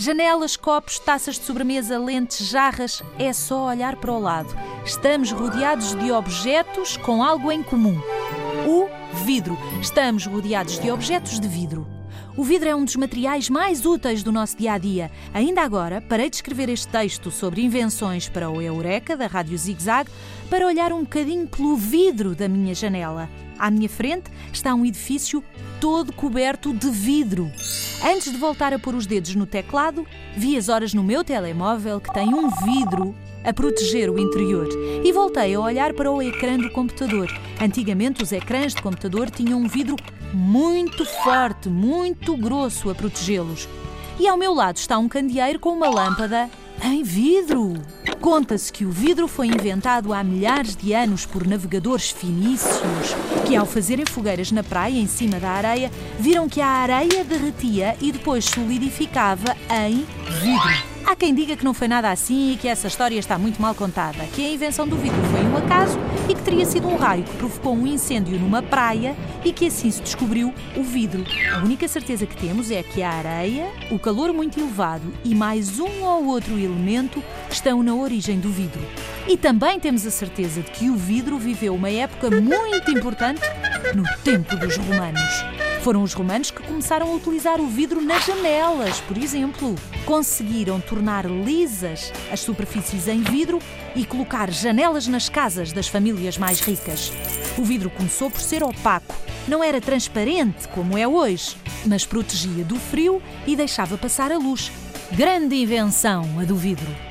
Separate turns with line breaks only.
Janelas, copos, taças de sobremesa, lentes, jarras, é só olhar para o lado. Estamos rodeados de objetos com algo em comum. O vidro. Estamos rodeados de objetos de vidro. O vidro é um dos materiais mais úteis do nosso dia a dia. Ainda agora, parei de escrever este texto sobre invenções para o Eureka, da Rádio Zig Zag, para olhar um bocadinho pelo vidro da minha janela. À minha frente está um edifício todo coberto de vidro. Antes de voltar a pôr os dedos no teclado, vi as horas no meu telemóvel que tem um vidro a proteger o interior e voltei a olhar para o ecrã do computador. Antigamente, os ecrãs de computador tinham um vidro muito forte, muito grosso a protegê-los. E ao meu lado está um candeeiro com uma lâmpada em vidro. Conta-se que o vidro foi inventado há milhares de anos por navegadores fenícios que, ao fazerem fogueiras na praia em cima da areia, viram que a areia derretia e depois solidificava em vidro. Há quem diga que não foi nada assim e que essa história está muito mal contada, que a invenção do vidro foi um acaso e que teria sido um raio que provocou um incêndio numa praia e que assim se descobriu o vidro. A única certeza que temos é que a areia, o calor muito elevado e mais um ou outro elemento estão na origem do vidro. E também temos a certeza de que o vidro viveu uma época muito importante no tempo dos romanos. Foram os romanos que começaram a utilizar o vidro nas janelas, por exemplo. Conseguiram tornar lisas as superfícies em vidro e colocar janelas nas casas das famílias mais ricas. O vidro começou por ser opaco. Não era transparente como é hoje, mas protegia do frio e deixava passar a luz. Grande invenção a do vidro.